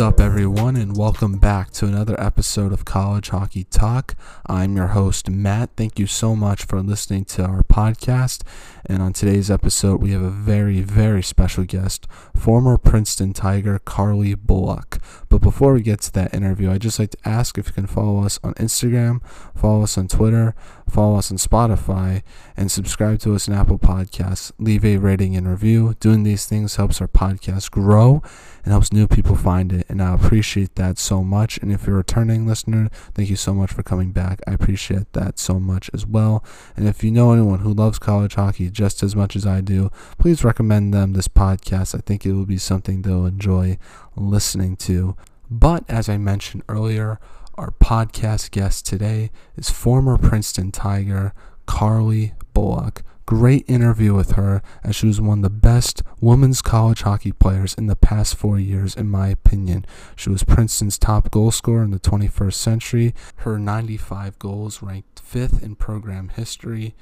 What's up, everyone, and welcome back to another episode of College Hockey Talk. I'm your host, Matt. Thank you so much for listening to our podcast. And on today's episode, we have a very, very special guest, former Princeton Tiger Carly Bullock. But before we get to that interview, I'd just like to ask if you can follow us on Instagram, follow us on Twitter, follow us on Spotify, and subscribe to us on Apple Podcasts. Leave a rating and review. Doing these things helps our podcast grow and helps new people find it. And I appreciate that so much. And if you're a returning listener, thank you so much for coming back. I appreciate that so much as well. And if you know anyone who loves college hockey just as much as I do, please recommend them this podcast. I think it will be something they'll enjoy listening to. But as I mentioned earlier, our podcast guest today is former Princeton Tiger Carly Bullock great interview with her as she was one of the best women's college hockey players in the past four years, in my opinion. She was Princeton's top goal scorer in the 21st century. Her 95 goals ranked fifth in program history,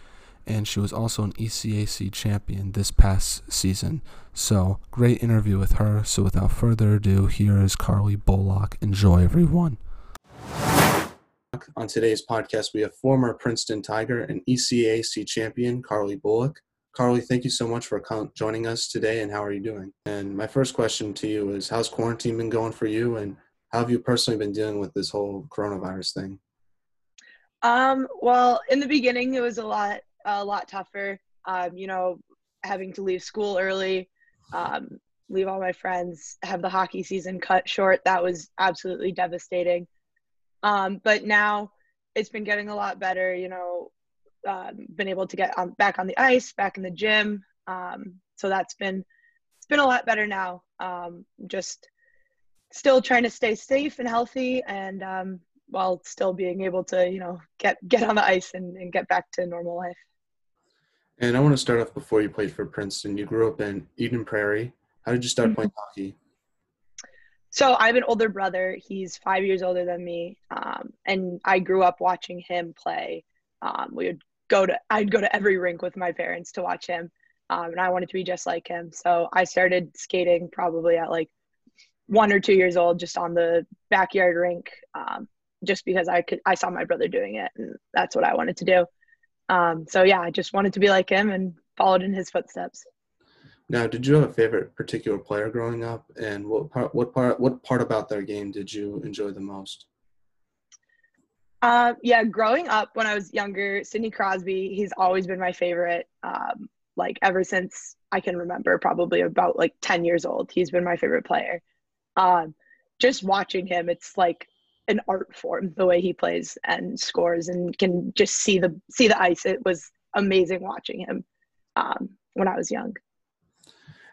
and she was also an ECAC champion this past season. So, great interview with her. So, without further ado, here is Carly Bullock. Enjoy, everyone. On today's podcast, we have former Princeton Tiger and ECAC champion Carly Bullock. Carly, thank you so much for joining us today, and how are you doing? And my first question to you is How's quarantine been going for you, and how have you personally been dealing with this whole coronavirus thing? Um, well, in the beginning, it was a lot, a lot tougher. Um, you know, having to leave school early, um, leave all my friends, have the hockey season cut short. That was absolutely devastating. Um, but now it's been getting a lot better, you know, um, been able to get on, back on the ice, back in the gym. Um, so that's been, it's been a lot better now. Um, just still trying to stay safe and healthy and um, while still being able to, you know, get, get on the ice and, and get back to normal life. And I want to start off before you played for Princeton. You grew up in Eden Prairie. How did you start mm-hmm. playing hockey? So I have an older brother. He's five years older than me, um, and I grew up watching him play. Um, we would go to I'd go to every rink with my parents to watch him, um, and I wanted to be just like him. So I started skating probably at like one or two years old, just on the backyard rink, um, just because I could I saw my brother doing it, and that's what I wanted to do. Um, so yeah, I just wanted to be like him and followed in his footsteps. Now, did you have a favorite particular player growing up, and what part what part what part about their game did you enjoy the most? Uh, yeah, growing up when I was younger, Sidney Crosby, he's always been my favorite. Um, like ever since I can remember, probably about like ten years old, he's been my favorite player. Um, just watching him, it's like an art form the way he plays and scores, and can just see the see the ice. It was amazing watching him um, when I was young.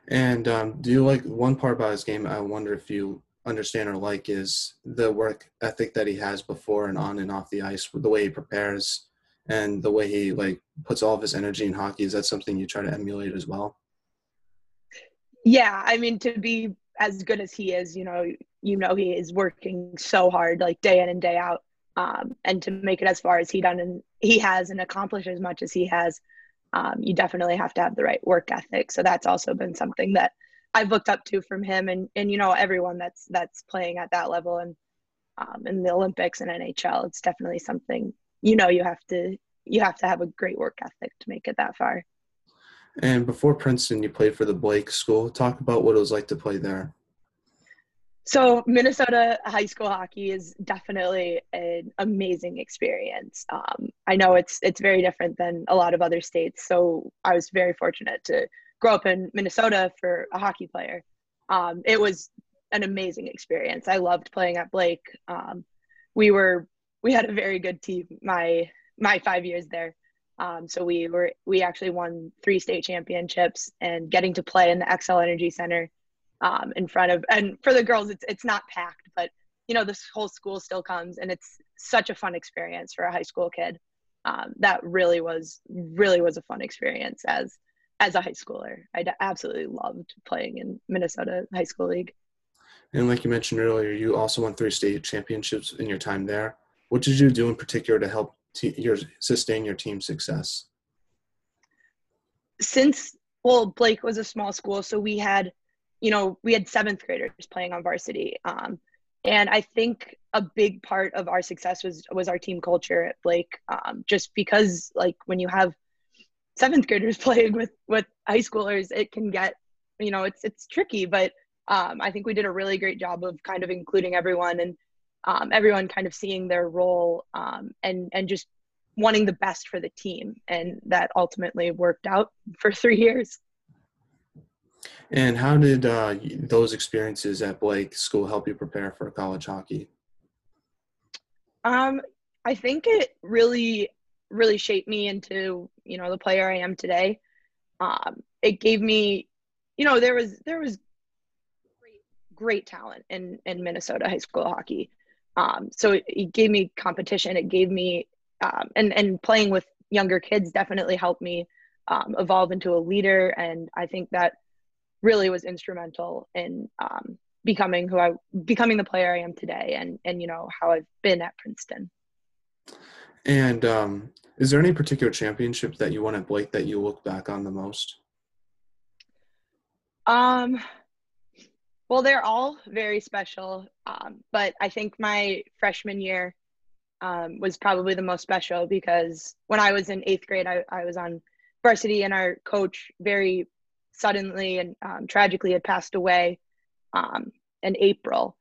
And um, do you like one part about his game? I wonder if you understand or like is the work ethic that he has before and on and off the ice, the way he prepares and the way he like puts all of his energy in hockey. Is that something you try to emulate as well? Yeah, I mean to be as good as he is, you know, you know he is working so hard, like day in and day out, um, and to make it as far as he done and he has and accomplish as much as he has um, you definitely have to have the right work ethic. So that's also been something that I've looked up to from him, and and you know everyone that's that's playing at that level and um, in the Olympics and NHL. It's definitely something you know you have to you have to have a great work ethic to make it that far. And before Princeton, you played for the Blake School. Talk about what it was like to play there. So Minnesota high school hockey is definitely an amazing experience. Um, I know it's it's very different than a lot of other states. So I was very fortunate to grow up in Minnesota for a hockey player. Um, it was an amazing experience. I loved playing at Blake. Um, we were we had a very good team my my five years there. Um, so we were we actually won three state championships and getting to play in the Xcel Energy Center um, in front of and for the girls it's it's not packed but you know this whole school still comes and it's such a fun experience for a high school kid. Um, that really was really was a fun experience as as a high schooler. I d- absolutely loved playing in minnesota high school league. And like you mentioned earlier you also won three state championships in your time there. What did you do in particular to help te- your sustain your team's success? Since well blake was a small school so we had you know, we had seventh graders playing on varsity. Um, and I think a big part of our success was was our team culture at Blake. Um, just because like when you have seventh graders playing with with high schoolers, it can get you know it's it's tricky. But um, I think we did a really great job of kind of including everyone and um, everyone kind of seeing their role um, and and just wanting the best for the team, and that ultimately worked out for three years. And how did uh, those experiences at Blake School help you prepare for college hockey? Um, I think it really, really shaped me into you know the player I am today. Um, it gave me, you know, there was there was great, great talent in in Minnesota high school hockey. Um, so it, it, gave me competition. It gave me, um, and and playing with younger kids definitely helped me um, evolve into a leader. And I think that really was instrumental in um, becoming who I becoming the player I am today, and and you know how I've been at Princeton. And um, is there any particular championship that you won at Blake that you look back on the most? Um, well, they're all very special, um, but I think my freshman year um, was probably the most special because when I was in eighth grade, I, I was on varsity, and our coach very suddenly and um, tragically had passed away um, in April.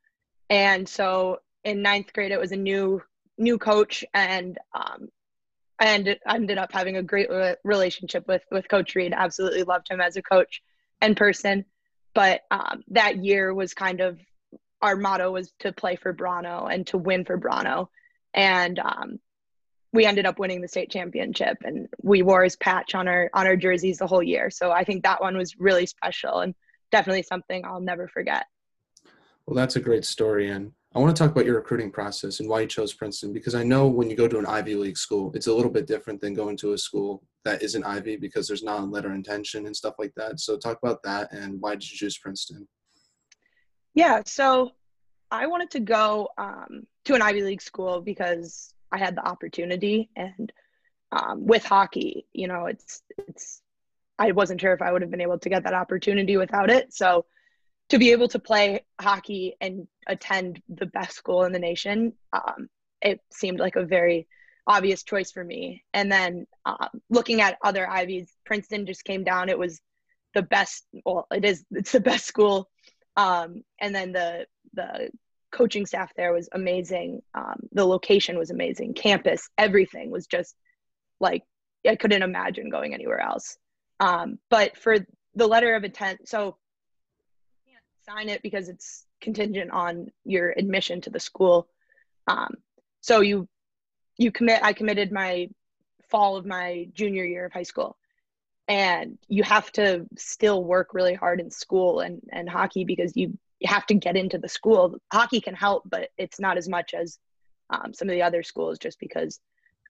And so in ninth grade, it was a new new coach, and um, ended, ended up having a great re- relationship with with Coach Reed. Absolutely loved him as a coach and person. But um, that year was kind of our motto was to play for Brano and to win for Brano, and um, we ended up winning the state championship and we wore his patch on our on our jerseys the whole year. So i think that one was really special and definitely something i'll never forget. Well that's a great story. And i want to talk about your recruiting process and why you chose princeton because i know when you go to an ivy league school it's a little bit different than going to a school that isn't ivy because there's not a letter intention and stuff like that. So talk about that and why did you choose princeton? Yeah so i wanted to go um, to an ivy league school because I had the opportunity. And um, with hockey, you know, it's it's I wasn't sure if I would have been able to get that opportunity without it. So to be able to play hockey and attend the best school in the nation, um, it seemed like a very obvious choice for me. And then um, looking at other Ivies, Princeton just came down. It was the best. Well, it is. It's the best school. Um, and then the the coaching staff there was amazing. Um, the location was amazing. Campus, everything was just like I couldn't imagine going anywhere else. Um, but for the letter of intent, so you can't sign it because it's contingent on your admission to the school. Um, so you you commit. I committed my fall of my junior year of high school, and you have to still work really hard in school and and hockey because you have to get into the school. Hockey can help, but it's not as much as um, some of the other schools just because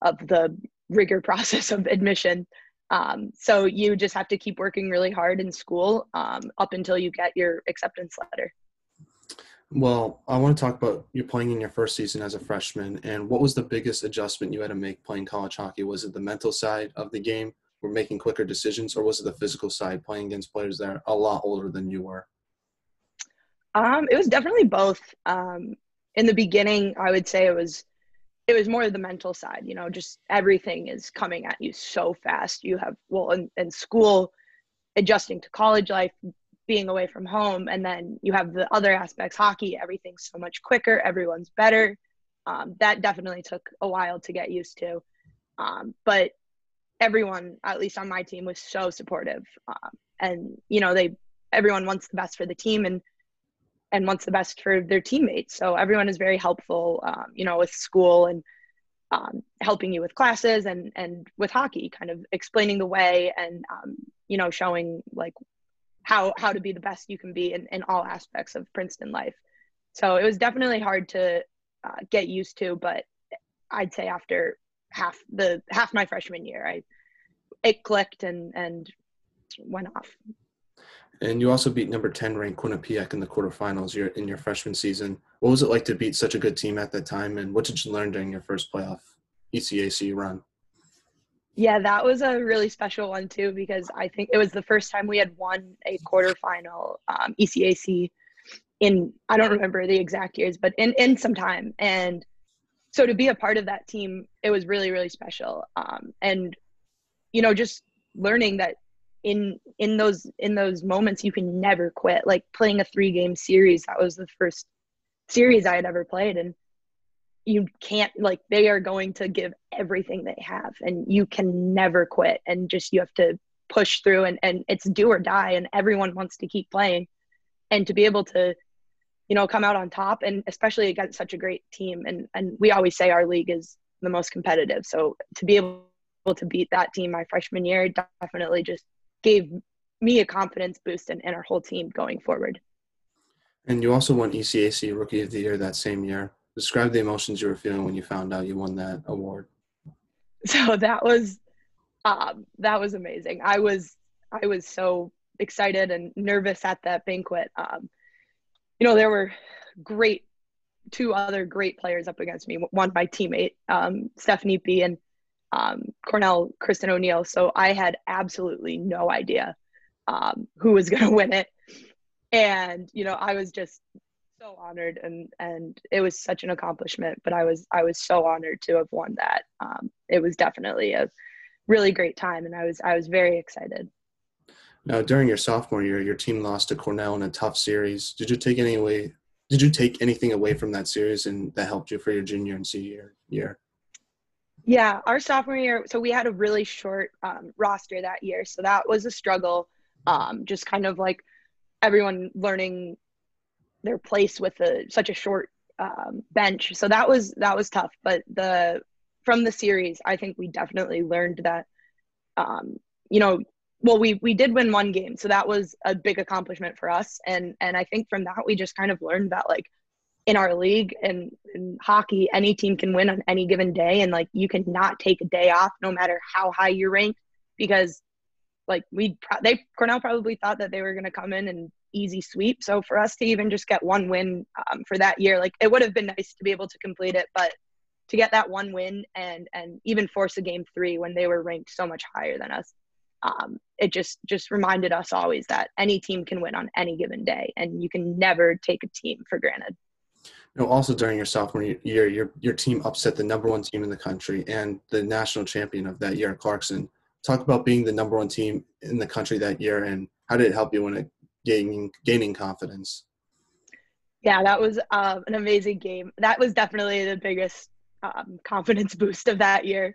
of the rigor process of admission. Um, so you just have to keep working really hard in school um, up until you get your acceptance letter. Well, I want to talk about you playing in your first season as a freshman, and what was the biggest adjustment you had to make playing college hockey? Was it the mental side of the game, or making quicker decisions, or was it the physical side, playing against players that are a lot older than you were? Um, it was definitely both. Um, in the beginning, I would say it was it was more the mental side. You know, just everything is coming at you so fast. You have well, in, in school, adjusting to college life, being away from home, and then you have the other aspects. Hockey, everything's so much quicker. Everyone's better. Um, that definitely took a while to get used to. Um, but everyone, at least on my team, was so supportive. Um, and you know, they everyone wants the best for the team, and and wants the best for their teammates. So everyone is very helpful, um, you know, with school and um, helping you with classes and and with hockey, kind of explaining the way and um, you know showing like how how to be the best you can be in, in all aspects of Princeton life. So it was definitely hard to uh, get used to, but I'd say after half the half my freshman year, I it clicked and and went off. And you also beat number 10 ranked Quinnipiac in the quarterfinals in your freshman season. What was it like to beat such a good team at that time? And what did you learn during your first playoff ECAC run? Yeah, that was a really special one too because I think it was the first time we had won a quarterfinal um, ECAC in I don't remember the exact years, but in in some time. And so to be a part of that team, it was really really special. Um, and you know, just learning that in in those in those moments you can never quit. Like playing a three game series, that was the first series I had ever played, and you can't like they are going to give everything they have and you can never quit and just you have to push through and, and it's do or die and everyone wants to keep playing and to be able to you know come out on top and especially against such a great team and and we always say our league is the most competitive so to be able to beat that team my freshman year definitely just gave me a confidence boost and, and our whole team going forward. And you also won ecac rookie of the year that same year. Describe the emotions you were feeling when you found out you won that award. So that was um, that was amazing. I was i was so excited and nervous at that banquet. Um, you know there were great two other great players up against me one my teammate um, stephanie b and um, cornell kristin o'neill. So i had absolutely no idea um, who was going to win it. And you know i was just so honored and and it was such an accomplishment but i was i was so honored to have won that. Um, it was definitely a really great time and i was i was very excited. Now during your sophomore year your team lost to cornell in a tough series. Did you take any away did you take anything away from that series and that helped you for your junior and senior year yeah our sophomore year so we had a really short um, roster that year so that was a struggle um, just kind of like everyone learning their place with a, such a short um, bench. So that was that was tough. But the from the series, I think we definitely learned that. Um, you know, well, we we did win one game, so that was a big accomplishment for us. And and I think from that we just kind of learned that like in our league and in hockey, any team can win on any given day, and like you cannot take a day off no matter how high you're ranked because like we they Cornell probably thought that they were going to come in and easy sweep. So for us to even just get one win um, for that year, like it would have been nice to be able to complete it, but to get that one win and and even force a game three when they were ranked so much higher than us, um, it just just reminded us always that any team can win on any given day, and you can never take a team for granted. Know, also during your sophomore year, your your team upset the number one team in the country and the national champion of that year, Clarkson. Talk about being the number one team in the country that year, and how did it help you when it gaining gaining confidence. Yeah, that was um, an amazing game. That was definitely the biggest um, confidence boost of that year.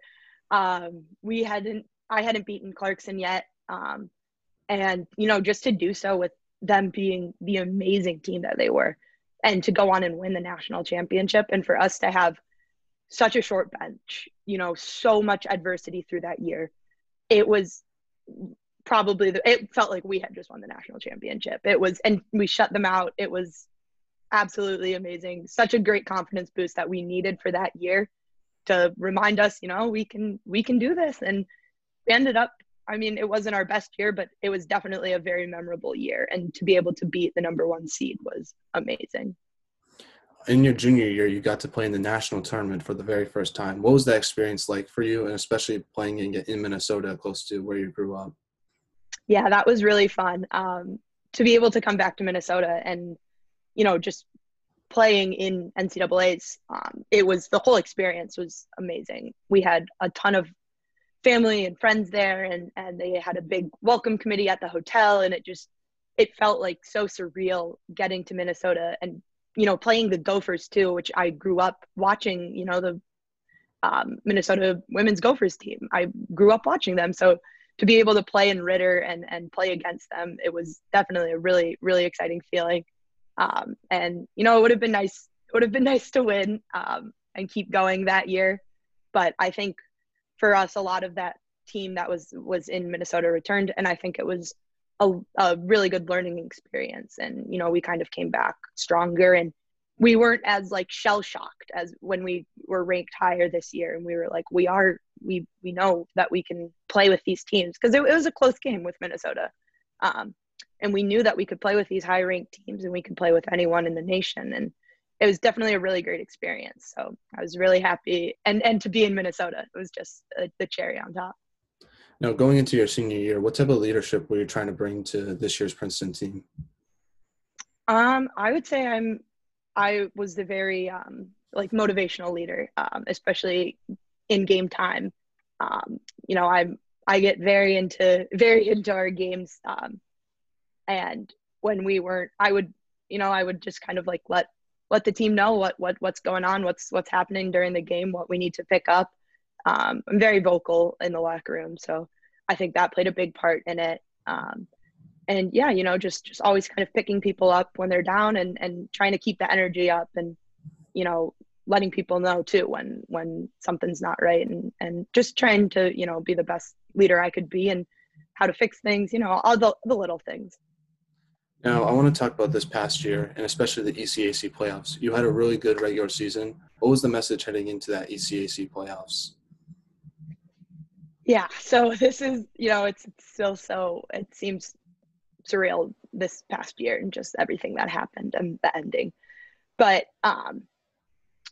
Um, we hadn't, I hadn't beaten Clarkson yet, um, and you know, just to do so with them being the amazing team that they were, and to go on and win the national championship, and for us to have such a short bench, you know, so much adversity through that year, it was probably the, it felt like we had just won the national championship. It was, and we shut them out. It was absolutely amazing. Such a great confidence boost that we needed for that year to remind us, you know, we can we can do this. And we ended up. I mean, it wasn't our best year, but it was definitely a very memorable year. And to be able to beat the number one seed was amazing. In your junior year, you got to play in the national tournament for the very first time. What was that experience like for you, and especially playing in, in Minnesota, close to where you grew up? yeah, that was really fun um, to be able to come back to Minnesota and, you know, just playing in NCAA's. Um, it was the whole experience was amazing. We had a ton of family and friends there, and and they had a big welcome committee at the hotel, and it just it felt like so surreal getting to Minnesota and you know playing the Gophers too, which I grew up watching. You know the um, Minnesota women's Gophers team. I grew up watching them, so to be able to play in Ridder and and play against them, it was definitely a really really exciting feeling. Um, and you know, it would have been nice. It would have been nice to win um, and keep going that year, but I think for us, a lot of that team that was was in Minnesota returned, and I think it was a, a really good learning experience. And you know, we kind of came back stronger and we weren't as like shell shocked as when we were ranked higher this year. And we were like we are we we know that we can play with these teams because it, it, was a close game with minnesota. Um, and we knew that we could play with these high ranked teams and we could play with anyone in the nation. And it was definitely a really great experience so i was really happy and and to be in minnesota it was just a, the cherry on top Now, going into your senior year, what type of leadership were you trying to bring to this year's Princeton team? Um, I would say I'm. I was the very um, like motivational leader, um, especially in game time. Um, you know, I'm I get very into very into our games, um, and when we weren't, I would you know I would just kind of like let let the team know what what what's going on, what's what's happening during the game, what we need to pick up. Um, I'm very vocal in the locker room, so I think that played a big part in it. Um, and yeah, you know, just just always kind of picking people up when they're down and and trying to keep the energy up and you know letting people know too when when something's not right and and just trying to you know be the best leader I could be and how to fix things, you know, all the the little things. Now, I want to talk about this past year and especially the ECAC playoffs. You had a really good regular season. What was the message heading into that ECAC playoffs? Yeah, so this is, you know, it's still so, it seems surreal this past year and just everything that happened and the ending. But um,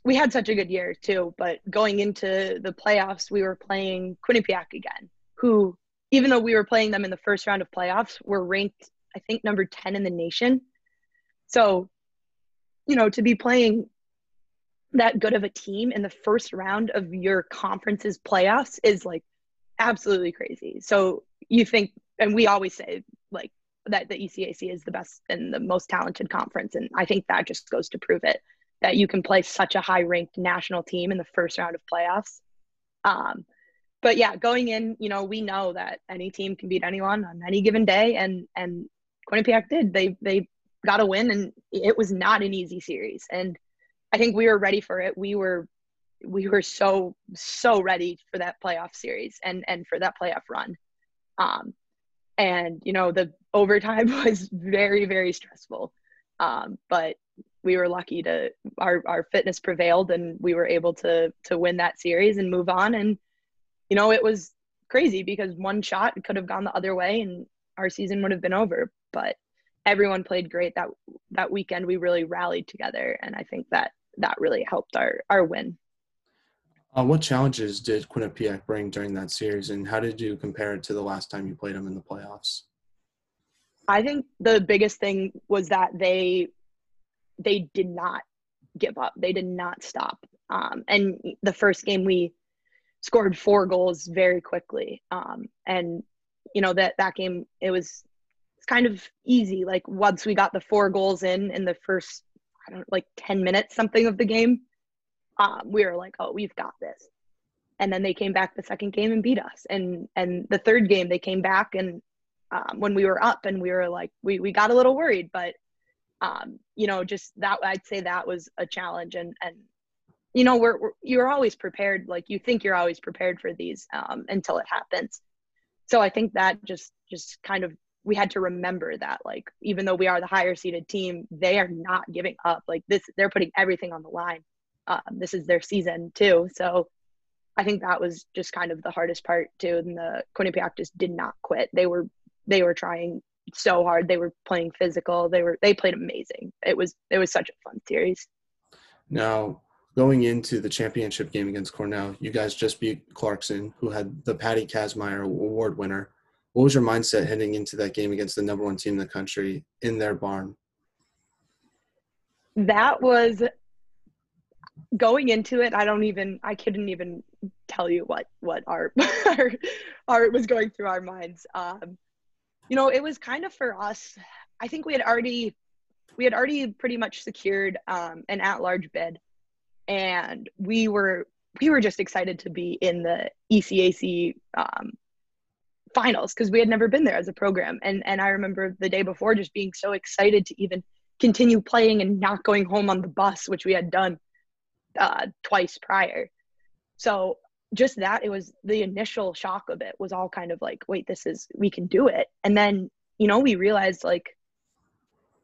we had such a good year too. But going into the playoffs, we were playing Quinnipiac again, who, even though we were playing them in the first round of playoffs, were ranked, I think, number 10 in the nation. So, you know, to be playing that good of a team in the first round of your conference's playoffs is like absolutely crazy. So you think, and we always say like that the ECAC is the best and the most talented conference, and I think that just goes to prove it that you can play such a high ranked national team in the first round of playoffs. Um, but yeah, going in, you know, we know that any team can beat anyone on any given day, and and Quinnipiac did. They they got a win, and it was not an easy series. And I think we were ready for it. We were we were so so ready for that playoff series and and for that playoff run. Um, and you know the overtime was very very stressful, um, but we were lucky to our our fitness prevailed and we were able to to win that series and move on and you know it was crazy because one shot could have gone the other way and our season would have been over but everyone played great that that weekend we really rallied together and i think that that really helped our our win uh, what challenges did quinnipiac bring during that series and how did you compare it to the last time you played them in the playoffs i think the biggest thing was that they they did not give up. They did not stop. Um, and the first game we scored four goals very quickly. Um, and you know that that game it was it's kind of easy. Like once we got the four goals in in the first I don't like ten minutes something of the game, um, we were like, oh, we've got this. And then they came back the second game and beat us. And and the third game they came back and um, when we were up and we were like we we got a little worried, but um, you know, just that I'd say that was a challenge and and you know we're, we're you're always prepared like you think you're always prepared for these um, until it happens so i think that just just kind of we had to remember that like even though we are the higher seeded team they are not giving up like this they're putting everything on the line um, this is their season too so i think that was just kind of the hardest part too and the quinnipiac just did not quit they were they were trying so hard. They were playing physical. They were they played amazing. It was it was such a fun series. Now going into the championship game against Cornell, you guys just beat Clarkson, who had the Patty Kazmaier Award winner. What was your mindset heading into that game against the number one team in the country in their barn? That was going into it. I don't even I couldn't even tell you what what our our, our was going through our minds. Um, you know, it was kind of for us. I think we had already we had already pretty much secured um, an at-large bid, and we were we were just excited to be in the ECAC um, finals because we had never been there as a program. And and I remember the day before just being so excited to even continue playing and not going home on the bus, which we had done uh, twice prior. So just that it was the initial shock of it was all kind of like wait this is we can do it and then you know we realized like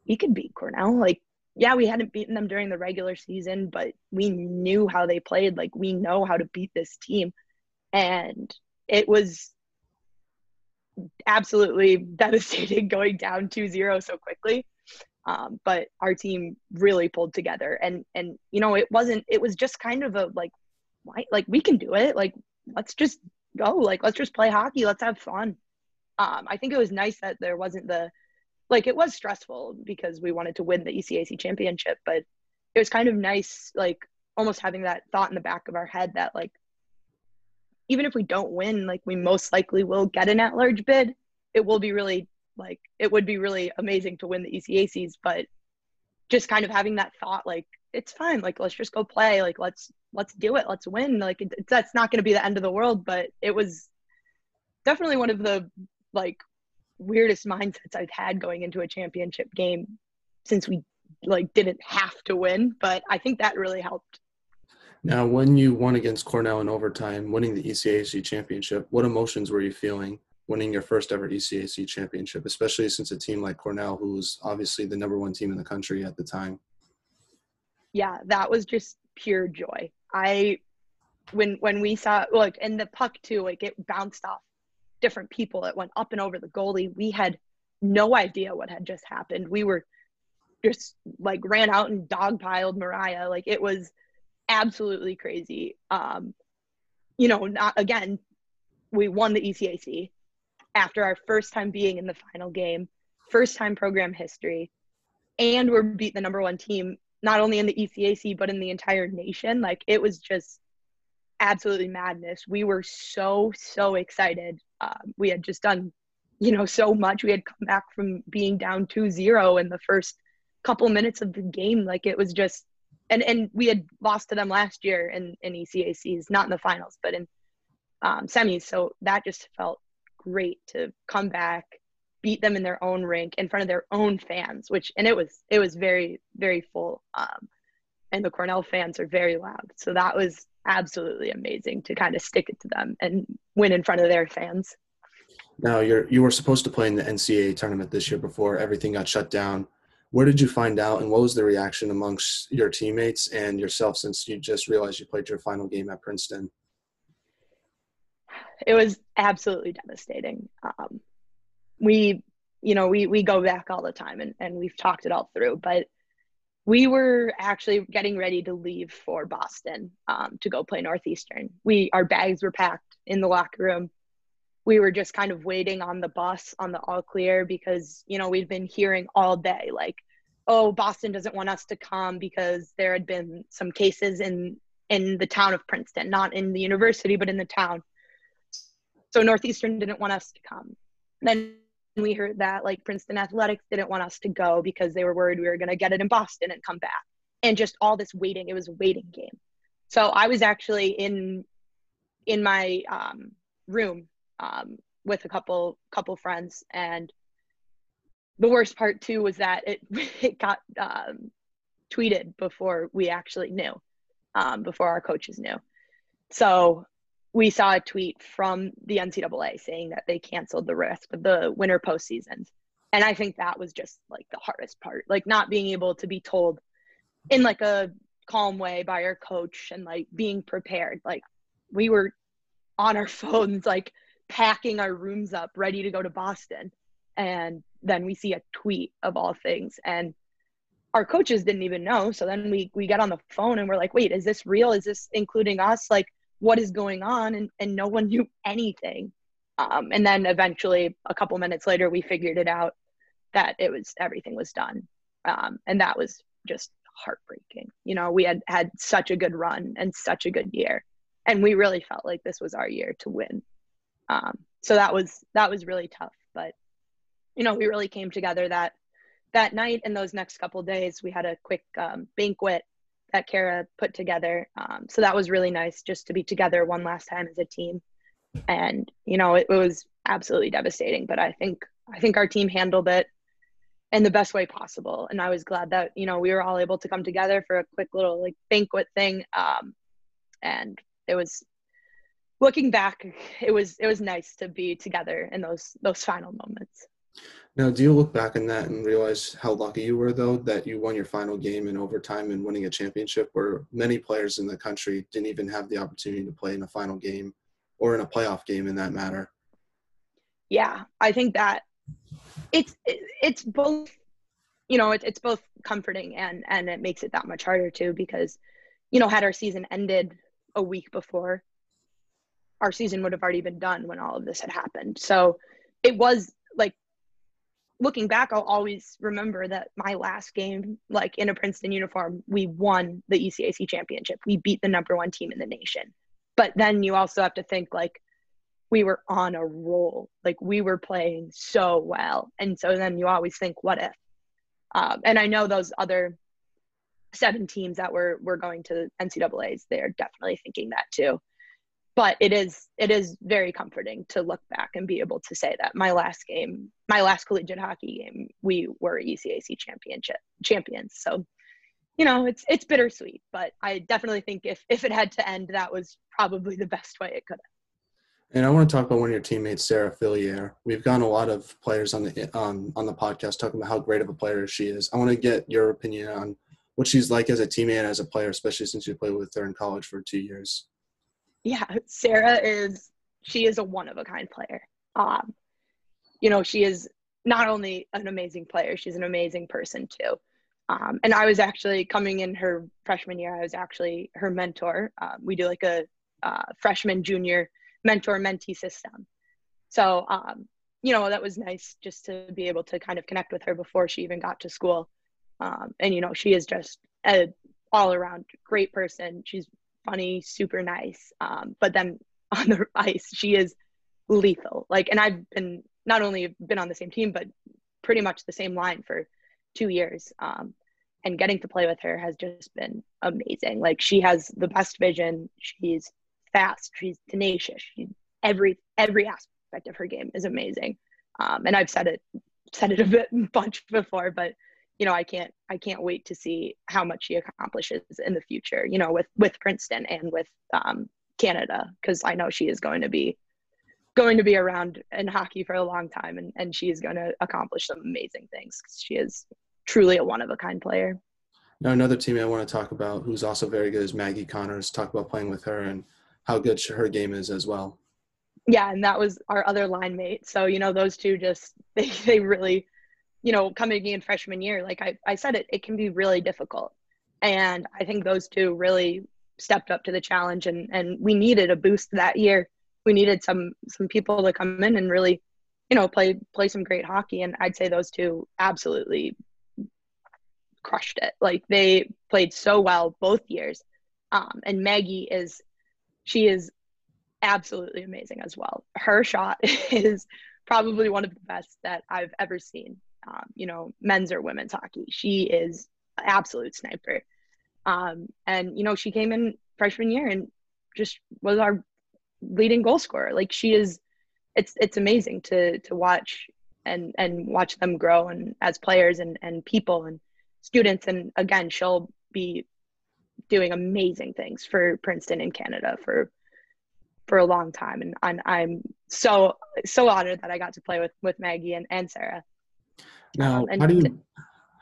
we could beat cornell like yeah we hadn't beaten them during the regular season but we knew how they played like we know how to beat this team and it was absolutely devastating going down 2-0 so quickly um, but our team really pulled together and and you know it wasn't it was just kind of a like why like we can do it like let's just go. Like, let's just play hockey. Let's have fun. Um, I think it was nice that there wasn't the, like, it was stressful because we wanted to win the ECAC championship, but it was kind of nice, like, almost having that thought in the back of our head that, like, even if we don't win, like, we most likely will get an at large bid. It will be really, like, it would be really amazing to win the ECACs, but just kind of having that thought, like, it's fine. Like, let's just go play. Like, let's let's do it. Let's win. Like, it, that's not going to be the end of the world. But it was definitely one of the like weirdest mindsets I've had going into a championship game since we like didn't have to win. But I think that really helped. Now, when you won against Cornell in overtime, winning the ECAC championship, what emotions were you feeling winning your first ever ECAC championship, especially since a team like Cornell, who was obviously the number one team in the country at the time? yeah, that was just pure joy. I when when we saw like and the puck too, like it bounced off different people. It went up and over the goalie. We had no idea what had just happened. We were just like ran out and dogpiled Mariah. Like it was absolutely crazy. Um, you know, not again, we won the ECAC after our first time being in the final game, first time program history, and we're beat the number one team not only in the ECAC but in the entire nation. Like it was just absolutely madness. We were so so excited. Um, we had just done, you know, so much. We had come back from being down 2-0 in the first couple minutes of the game. Like it was just, and and we had lost to them last year in in ECACs, not in the finals, but in um, semis. So that just felt great to come back beat them in their own rink in front of their own fans which and it was it was very very full um, and the cornell fans are very loud so that was absolutely amazing to kind of stick it to them and win in front of their fans. Now you're you were supposed to play in the ncaa tournament this year before everything got shut down. Where did you find out and what was the reaction amongst your teammates and yourself since you just realized you played your final game at princeton? It was absolutely devastating. Um, we you know we we go back all the time and, and we've talked it all through but we were actually getting ready to leave for boston um, to go play northeastern. We our bags were packed in the locker room. We were just kind of waiting on the bus on the all clear because you know we'd been hearing all day like oh boston doesn't want us to come because there had been some cases in in the town of princeton not in the university but in the town. So northeastern didn't want us to come. Then we heard that like Princeton Athletics didn't want us to go because they were worried we were going to get it in Boston and come back. And just all this waiting, it was a waiting game. So I was actually in in my um, room um, with a couple couple friends, and the worst part too was that it it got um, tweeted before we actually knew, um, before our coaches knew. So we saw a tweet from the NCAA saying that they canceled the rest of the winter postseasons. And I think that was just like the hardest part, like not being able to be told in like a calm way by our coach and like being prepared. Like we were on our phones, like packing our rooms up, ready to go to Boston. And then we see a tweet of all things. And our coaches didn't even know. So then we we get on the phone and we're like, wait, is this real? Is this including us? Like what is going on and, and no one knew anything. Um, and then eventually a couple minutes later we figured it out that it was everything was done. Um, and that was just heartbreaking. You know we had had such a good run and such a good year. And we really felt like this was our year to win. Um, so that was that was really tough. But you know we really came together that that night and those next couple days we had a quick um, banquet that Cara put together. Um, so that was really nice just to be together one last time as a team. And you know, it, it was absolutely devastating, but I think I think our team handled it in the best way possible. And I was glad that you know we were all able to come together for a quick little like banquet thing. Um, and it was looking back, it was it was nice to be together in those those final moments. Now, do you look back on that and realize how lucky you were, though, that you won your final game in overtime and winning a championship where many players in the country didn't even have the opportunity to play in a final game or in a playoff game in that matter? Yeah, I think that it's it's both you know it's both comforting and and it makes it that much harder too because you know had our season ended a week before our season would have already been done when all of this had happened. So it was looking back, I'll always remember that my last game, like in a Princeton uniform, we won the ECAC championship. We beat the number one team in the nation. But then you also have to think like we were on a roll, like we were playing so well. And so then you always think, what if? Um, and I know those other seven teams that were were going to NCAA's, they're definitely thinking that too but it is it is very comforting to look back and be able to say that my last game my last collegiate hockey game we were ECAC championship champions so you know it's it's bittersweet but I definitely think if if it had to end that was probably the best way it could have and I want to talk about one of your teammates, Sarah Fillier. We've gotten a lot of players on the um, on the podcast talking about how great of a player she is. I want to get your opinion on what she's like as a teammate and as a player, especially since you played with her in college for two years yeah, Sarah is she is a one of a kind player. Um, you know, she is not only an amazing player, she's an amazing person too. Um, and I was actually coming in her freshman year. I was actually her mentor. Um, we do like a uh, freshman junior mentor mentee system. So um, you know that was nice just to be able to kind of connect with her before she even got to school. Um, and you know she is just a all around great person. She's funny, super nice. Um, but then on the ice, she is lethal. Like, and I've been not only been on the same team, but pretty much the same line for two years. Um, and getting to play with her has just been amazing. Like, she has the best vision. She's fast. She's tenacious. She every every aspect of her game is amazing. Um, and I've said it said it a bit bunch before, but you know, I can't I can't wait to see how much she accomplishes in the future. You know, with with Princeton and with um, Canada, because I know she is going to be going to be around in hockey for a long time, and and she is going to accomplish some amazing things. Cause she is truly a one of a kind player. Now, another team I want to talk about, who's also very good, is Maggie Connors. Talk about playing with her and how good her game is as well. Yeah, and that was our other line mate. So you know, those two just they they really you know, coming in freshman year, like I, I said, it, it can be really difficult. And I think those two really stepped up to the challenge and, and we needed a boost that year. We needed some, some people to come in and really, you know, play, play some great hockey. And I'd say those two absolutely crushed it. Like they played so well both years. Um, and Maggie is, she is absolutely amazing as well. Her shot is probably one of the best that I've ever seen um, you know, men's or women's hockey. She is absolute sniper. Um, and, you know, she came in freshman year and just was our leading goal scorer. Like she is, it's, it's amazing to, to watch and, and watch them grow and as players and, and people and students. And again, she'll be doing amazing things for Princeton in Canada for, for a long time. And I'm, I'm so, so honored that I got to play with, with Maggie and, and Sarah. Now, um, how do you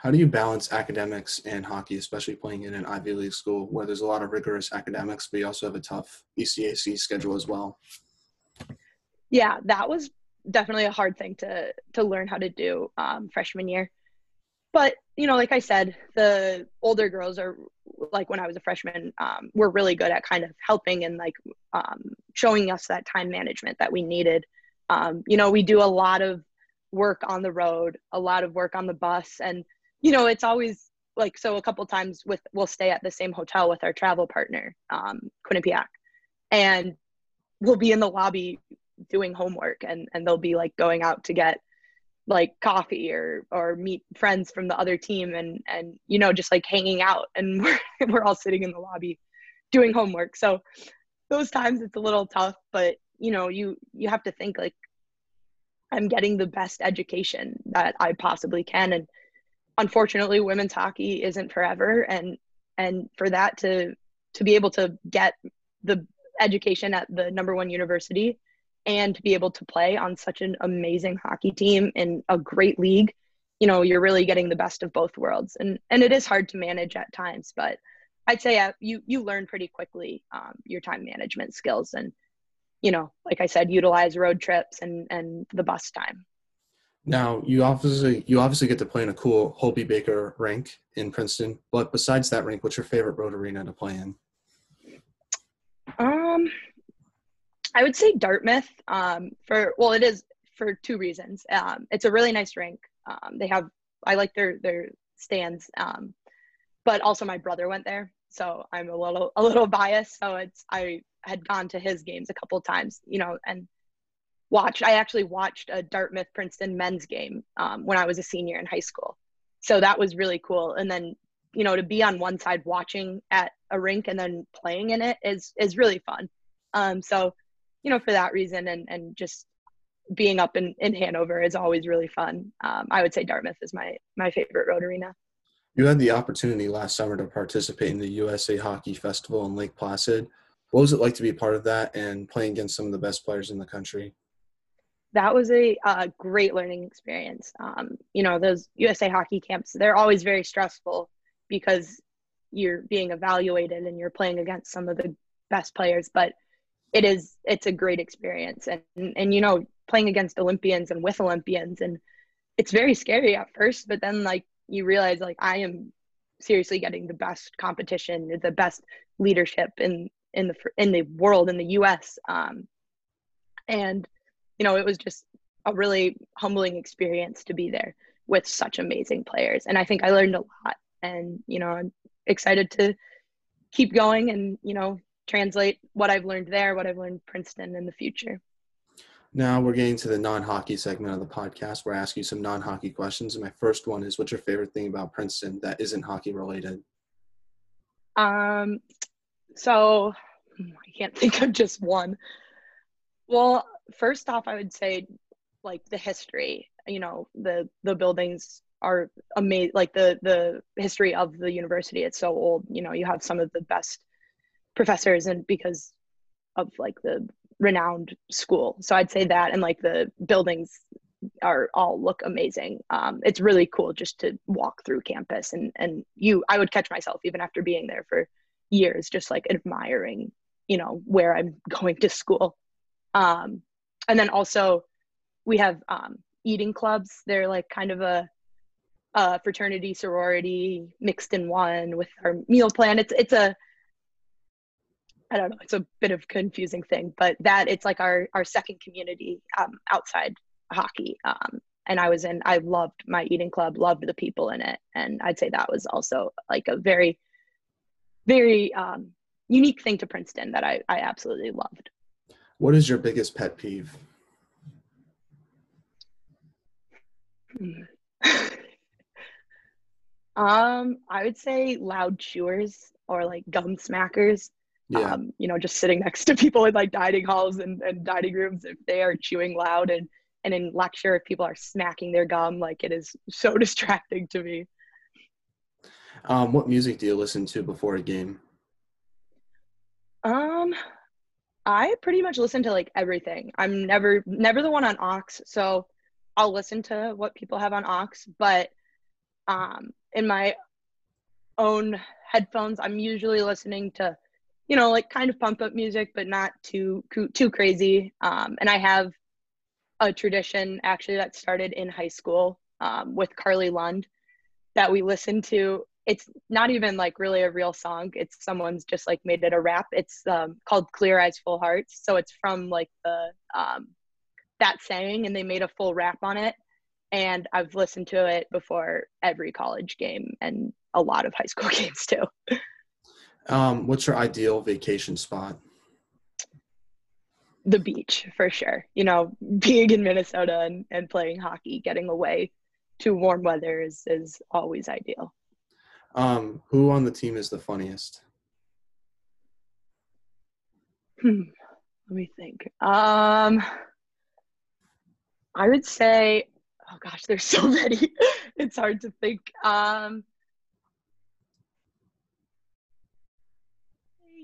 how do you balance academics and hockey, especially playing in an Ivy League school where there's a lot of rigorous academics, but you also have a tough ECAC schedule as well? Yeah, that was definitely a hard thing to to learn how to do um, freshman year. But you know, like I said, the older girls are like when I was a freshman, um, were really good at kind of helping and like um, showing us that time management that we needed. Um, you know, we do a lot of work on the road, a lot of work on the bus. And, you know, it's always like, so a couple times with, we'll stay at the same hotel with our travel partner, um, Quinnipiac. And we'll be in the lobby doing homework and, and they'll be like going out to get like coffee or or meet friends from the other team and and you know just like hanging out and we're we're all sitting in the lobby doing homework so those times it's a little tough but you know you you have to think like I'm getting the best education that I possibly can. And unfortunately, women's hockey isn't forever. And and for that to to be able to get the education at the number one university and to be able to play on such an amazing hockey team in a great league, you know, you're really getting the best of both worlds. And and it is hard to manage at times, but I'd say uh, you you learn pretty quickly um, your time management skills and you know, like I said, utilize road trips and and the bus time. Now you obviously you obviously get to play in a cool Hobey Baker rink in Princeton, but besides that rink, what's your favorite road arena to play in? Um, I would say Dartmouth um, for well, it is for two reasons. Um, it's a really nice rink. Um, they have I like their their stands, um, but also my brother went there, so I'm a little a little biased. So it's I had gone to his games a couple times, you know, and watched. I actually watched a Dartmouth Princeton men's game um, when I was a senior in high school, so that was really cool. And then you know to be on one side watching at a rink and then playing in it is is really fun. Um, so you know for that reason and and just being up in, in Hanover is always really fun. Um, I would say Dartmouth is my my favorite road arena. You had the opportunity last summer to participate in the USA Hockey Festival in Lake Placid. What was it like to be a part of that and playing against some of the best players in the country? That was a, a great learning experience. Um, you know, those USA hockey camps, they're always very stressful because you're being evaluated and you're playing against some of the best players, but it is, it's a great experience. And, and, and you know, playing against Olympians and with Olympians and it's very scary at first, but then like you realize like I am seriously getting the best competition, the best leadership in in the in the world in the U.S. Um, and you know it was just a really humbling experience to be there with such amazing players, and I think I learned a lot. And you know I'm excited to keep going and you know translate what I've learned there, what I've learned Princeton in the future. Now we're getting to the non-hockey segment of the podcast where I ask you some non-hockey questions. And my first one is, what's your favorite thing about Princeton that isn't hockey related? Um, so I can't think of just one. Well, first off, I would say like the history. You know, the the buildings are amazing. Like the the history of the university, it's so old. You know, you have some of the best professors, and because of like the renowned school. So I'd say that, and like the buildings are all look amazing. Um, it's really cool just to walk through campus, and and you, I would catch myself even after being there for years, just like admiring, you know, where I'm going to school. Um, and then also, we have um, eating clubs. They're like kind of a, a fraternity sorority mixed in one with our meal plan. It's it's a I don't know, it's a bit of confusing thing, but that it's like our our second community um, outside hockey. Um, and I was in, I loved my eating club, loved the people in it, and I'd say that was also like a very, very um, unique thing to Princeton that I I absolutely loved. What is your biggest pet peeve? um, I would say loud chewers or like gum smackers yeah. um, you know, just sitting next to people in like dining halls and, and dining rooms, if they are chewing loud and, and in lecture, if people are smacking their gum, like it is so distracting to me. Um, what music do you listen to before a game? Um, I pretty much listen to like everything. I'm never never the one on aux, so I'll listen to what people have on aux, but um, in my own headphones, I'm usually listening to you know, like kind of pump up music, but not too too crazy. Um, and I have a tradition actually that started in high school um, with Carly Lund that we listen to. It's not even like really a real song. It's someone's just like made it a rap. It's um, called Clear Eyes Full Hearts. So it's from like the um, that saying, and they made a full rap on it. And I've listened to it before every college game and a lot of high school games too. Um, what's your ideal vacation spot? The beach, for sure. You know, being in Minnesota and, and playing hockey, getting away to warm weather is, is always ideal. Um, who on the team is the funniest? Hmm. Let me think. Um, I would say, oh gosh, there's so many. it's hard to think. Um,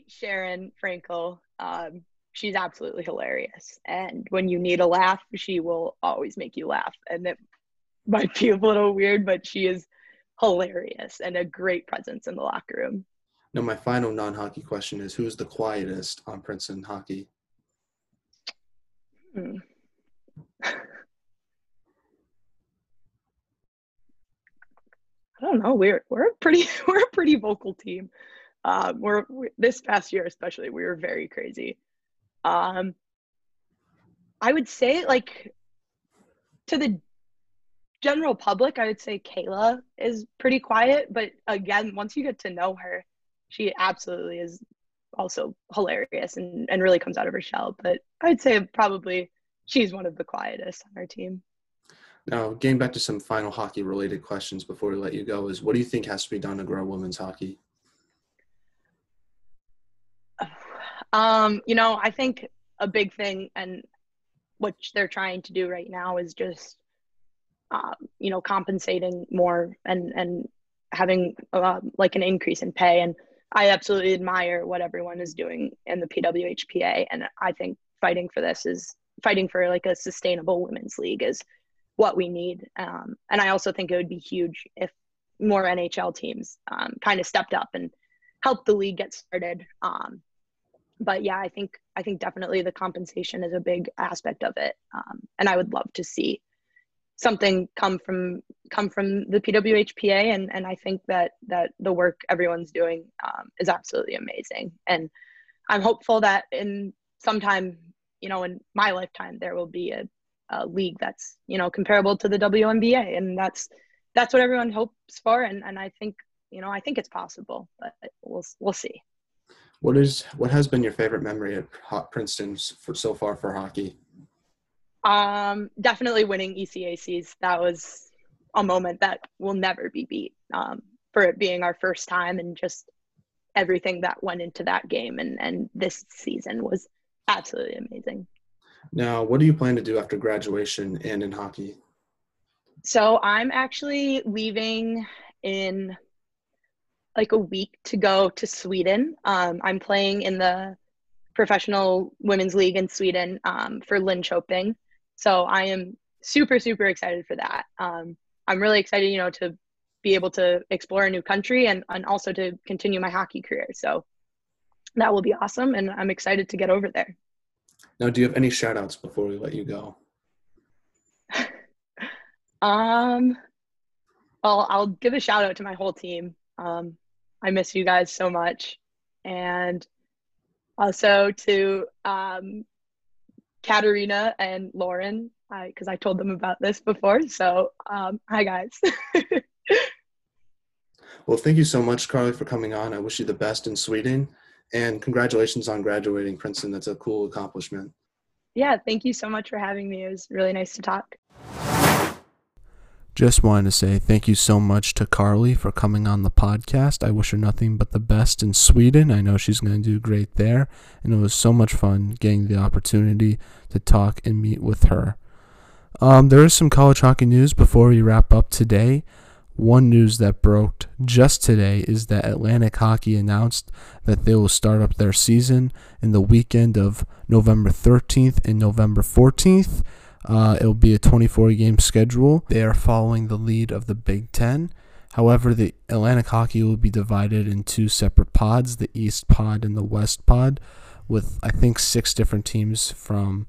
Sharon Frankel. Um, she's absolutely hilarious. And when you need a laugh, she will always make you laugh. And it might be a little weird, but she is hilarious and a great presence in the locker room. Now, my final non hockey question is who's the quietest on Princeton hockey? Hmm. I don't know. We're we're a pretty we're a pretty vocal team um, we're we, this past year especially we were very crazy um, I would say like to the general public, I would say Kayla is pretty quiet, but again, once you get to know her, she absolutely is also hilarious and, and really comes out of her shell. But I'd say probably she's one of the quietest on our team. Now, getting back to some final hockey related questions before we let you go, is what do you think has to be done to grow women's hockey? Um, you know, I think a big thing and which they're trying to do right now is just um, you know compensating more and and having uh, like an increase in pay. And i absolutely admire what everyone is doing in the pwhpa and i think fighting for this is fighting for like a sustainable women's league is what we need. Um, and i also think it would be huge if more nhl teams um, kind of stepped up and helped the league get started. Um, but yeah i think i think definitely the compensation is a big aspect of it. Um, and i would love to see something come from come from the PWHPA and and I think that that the work everyone's doing um, is absolutely amazing. And I'm hopeful that in sometime you know in my lifetime there will be a, a league that's you know comparable to the WNBA and that's that's what everyone hopes for. And and I think you know I think it's possible but we'll we'll see. What is what has been your favorite memory at Princeton for so far for hockey? Um, definitely winning ECACs. That was a moment that will never be beat. Um, for it being our first time and just everything that went into that game and and this season was absolutely amazing. Now, what do you plan to do after graduation and in hockey? So I'm actually leaving in like a week to go to Sweden. Um, I'm playing in the professional women's league in Sweden um, for Linköping. So I am super, super excited for that. Um, I'm really excited, you know, to be able to explore a new country and, and also to continue my hockey career. So that will be awesome. And I'm excited to get over there. Now, do you have any shout outs before we let you go? um, well, I'll give a shout out to my whole team. Um, I miss you guys so much. And also to um, Katarina and Lauren, because I, I, told them about this before. So, um, hi guys. well, thank you so much, Carly, for coming on. I wish you the best in Sweden, and congratulations on graduating Princeton. That's a cool accomplishment. Yeah, thank you so much for having me. It was really nice to talk. Just wanted to say thank you so much to Carly for coming on the podcast. I wish her nothing but the best in Sweden. I know she's going to do great there. And it was so much fun getting the opportunity to talk and meet with her. Um, there is some college hockey news before we wrap up today. One news that broke just today is that Atlantic Hockey announced that they will start up their season in the weekend of November 13th and November 14th. Uh, it'll be a 24 game schedule. They are following the lead of the Big Ten. However, the Atlantic Hockey will be divided in two separate pods the East Pod and the West Pod, with I think six different teams from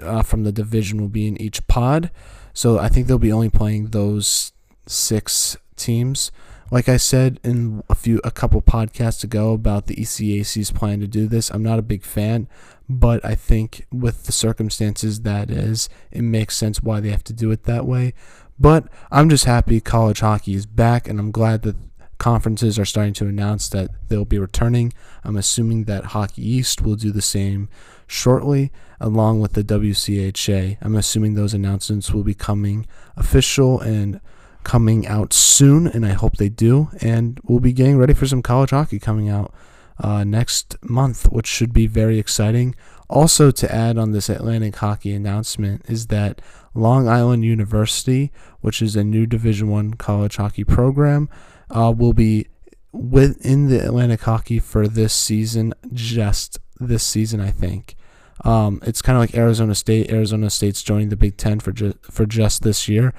uh, from the division will be in each pod. So I think they'll be only playing those six teams. Like I said in a few a couple podcasts ago about the ECAC's plan to do this, I'm not a big fan, but I think with the circumstances that is, it makes sense why they have to do it that way. But I'm just happy college hockey is back, and I'm glad that conferences are starting to announce that they'll be returning. I'm assuming that Hockey East will do the same shortly, along with the WCHA. I'm assuming those announcements will be coming official and coming out soon, and I hope they do. And we'll be getting ready for some college hockey coming out uh, next month, which should be very exciting. Also, to add on this Atlantic hockey announcement is that Long Island University, which is a new Division One college hockey program, uh, will be within the Atlantic hockey for this season. Just this season, I think. Um, it's kind of like Arizona State. Arizona State's joining the Big Ten for ju- for just this year,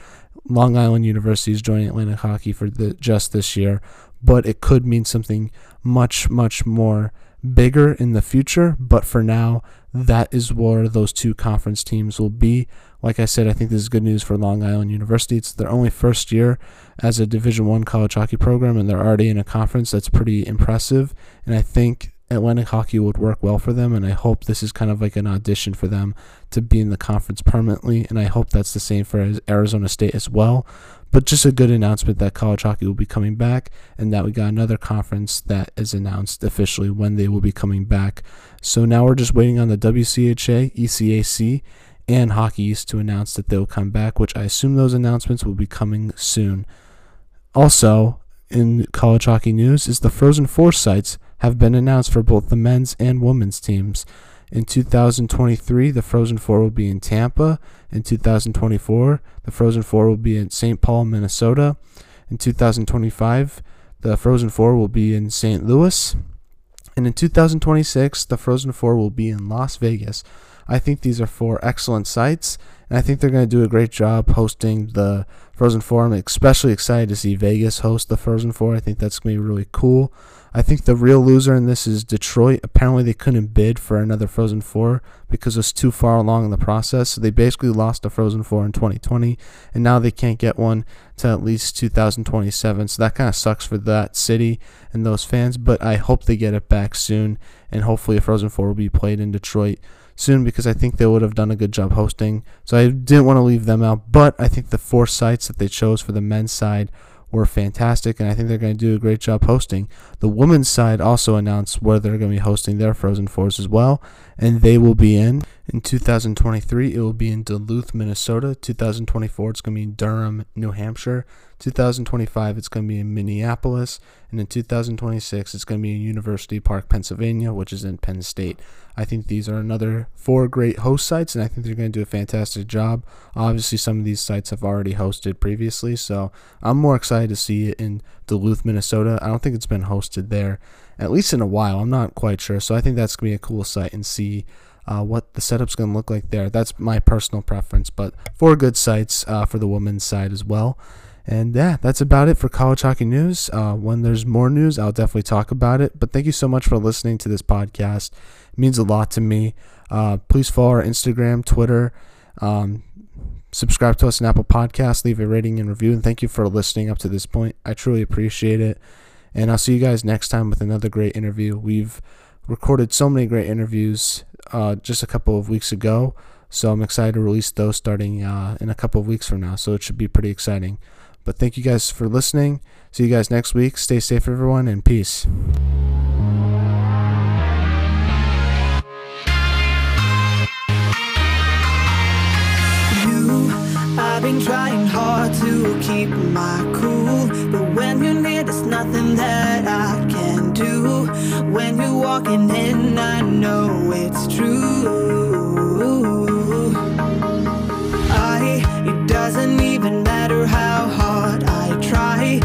Long Island University is joining Atlantic Hockey for the just this year, but it could mean something much much more bigger in the future. But for now, that is where those two conference teams will be. Like I said, I think this is good news for Long Island University. It's their only first year as a Division One college hockey program, and they're already in a conference that's pretty impressive. And I think Atlantic hockey would work well for them, and I hope this is kind of like an audition for them to be in the conference permanently, and I hope that's the same for Arizona State as well. But just a good announcement that college hockey will be coming back, and that we got another conference that is announced officially when they will be coming back. So now we're just waiting on the WCHA, ECAC, and Hockey East to announce that they'll come back, which I assume those announcements will be coming soon. Also, in college hockey news, is the Frozen Four sites have been announced for both the men's and women's teams. In 2023, the Frozen Four will be in Tampa. In 2024, the Frozen Four will be in St. Paul, Minnesota. In 2025, the Frozen Four will be in St. Louis. And in 2026, the Frozen Four will be in Las Vegas. I think these are four excellent sites, and I think they're going to do a great job hosting the Frozen Four. I'm especially excited to see Vegas host the Frozen Four. I think that's going to be really cool. I think the real loser in this is Detroit. Apparently, they couldn't bid for another Frozen Four because it was too far along in the process. So they basically lost a Frozen Four in 2020, and now they can't get one to at least 2027. So that kind of sucks for that city and those fans. But I hope they get it back soon, and hopefully, a Frozen Four will be played in Detroit soon because I think they would have done a good job hosting. So I didn't want to leave them out, but I think the four sites that they chose for the men's side were fantastic, and I think they're going to do a great job hosting. The women's side also announced where they're going to be hosting their Frozen Fours as well, and they will be in. In 2023, it will be in Duluth, Minnesota. 2024, it's going to be in Durham, New Hampshire. 2025, it's going to be in Minneapolis. And in 2026, it's going to be in University Park, Pennsylvania, which is in Penn State. I think these are another four great host sites, and I think they're going to do a fantastic job. Obviously, some of these sites have already hosted previously, so I'm more excited to see it in Duluth, Minnesota. I don't think it's been hosted there, at least in a while. I'm not quite sure, so I think that's going to be a cool site and see uh, what the setup's going to look like there. That's my personal preference, but four good sites uh, for the women's side as well. And yeah, that's about it for college hockey news. Uh, when there's more news, I'll definitely talk about it. But thank you so much for listening to this podcast. It means a lot to me. Uh, please follow our Instagram, Twitter. Um, subscribe to us on Apple Podcasts. Leave a rating and review. And thank you for listening up to this point. I truly appreciate it. And I'll see you guys next time with another great interview. We've recorded so many great interviews uh, just a couple of weeks ago. So I'm excited to release those starting uh, in a couple of weeks from now. So it should be pretty exciting. But thank you guys for listening. See you guys next week. Stay safe, everyone, and peace. I've been trying hard to keep my cool But when you're near, there's nothing that I can do. When you're walking in, I know it's true. I, it doesn't even matter how hard I try